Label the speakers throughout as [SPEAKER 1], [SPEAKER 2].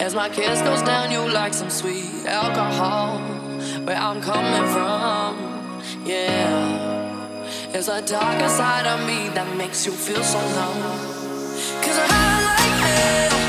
[SPEAKER 1] As my kiss goes down, you like some sweet alcohol. Where I'm coming from, yeah. There's a darker side of me that makes you feel so low. Cause I like hell,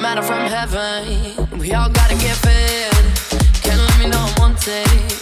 [SPEAKER 1] You're matter from heaven. We all gotta get fed. Can't let me know I'm one take.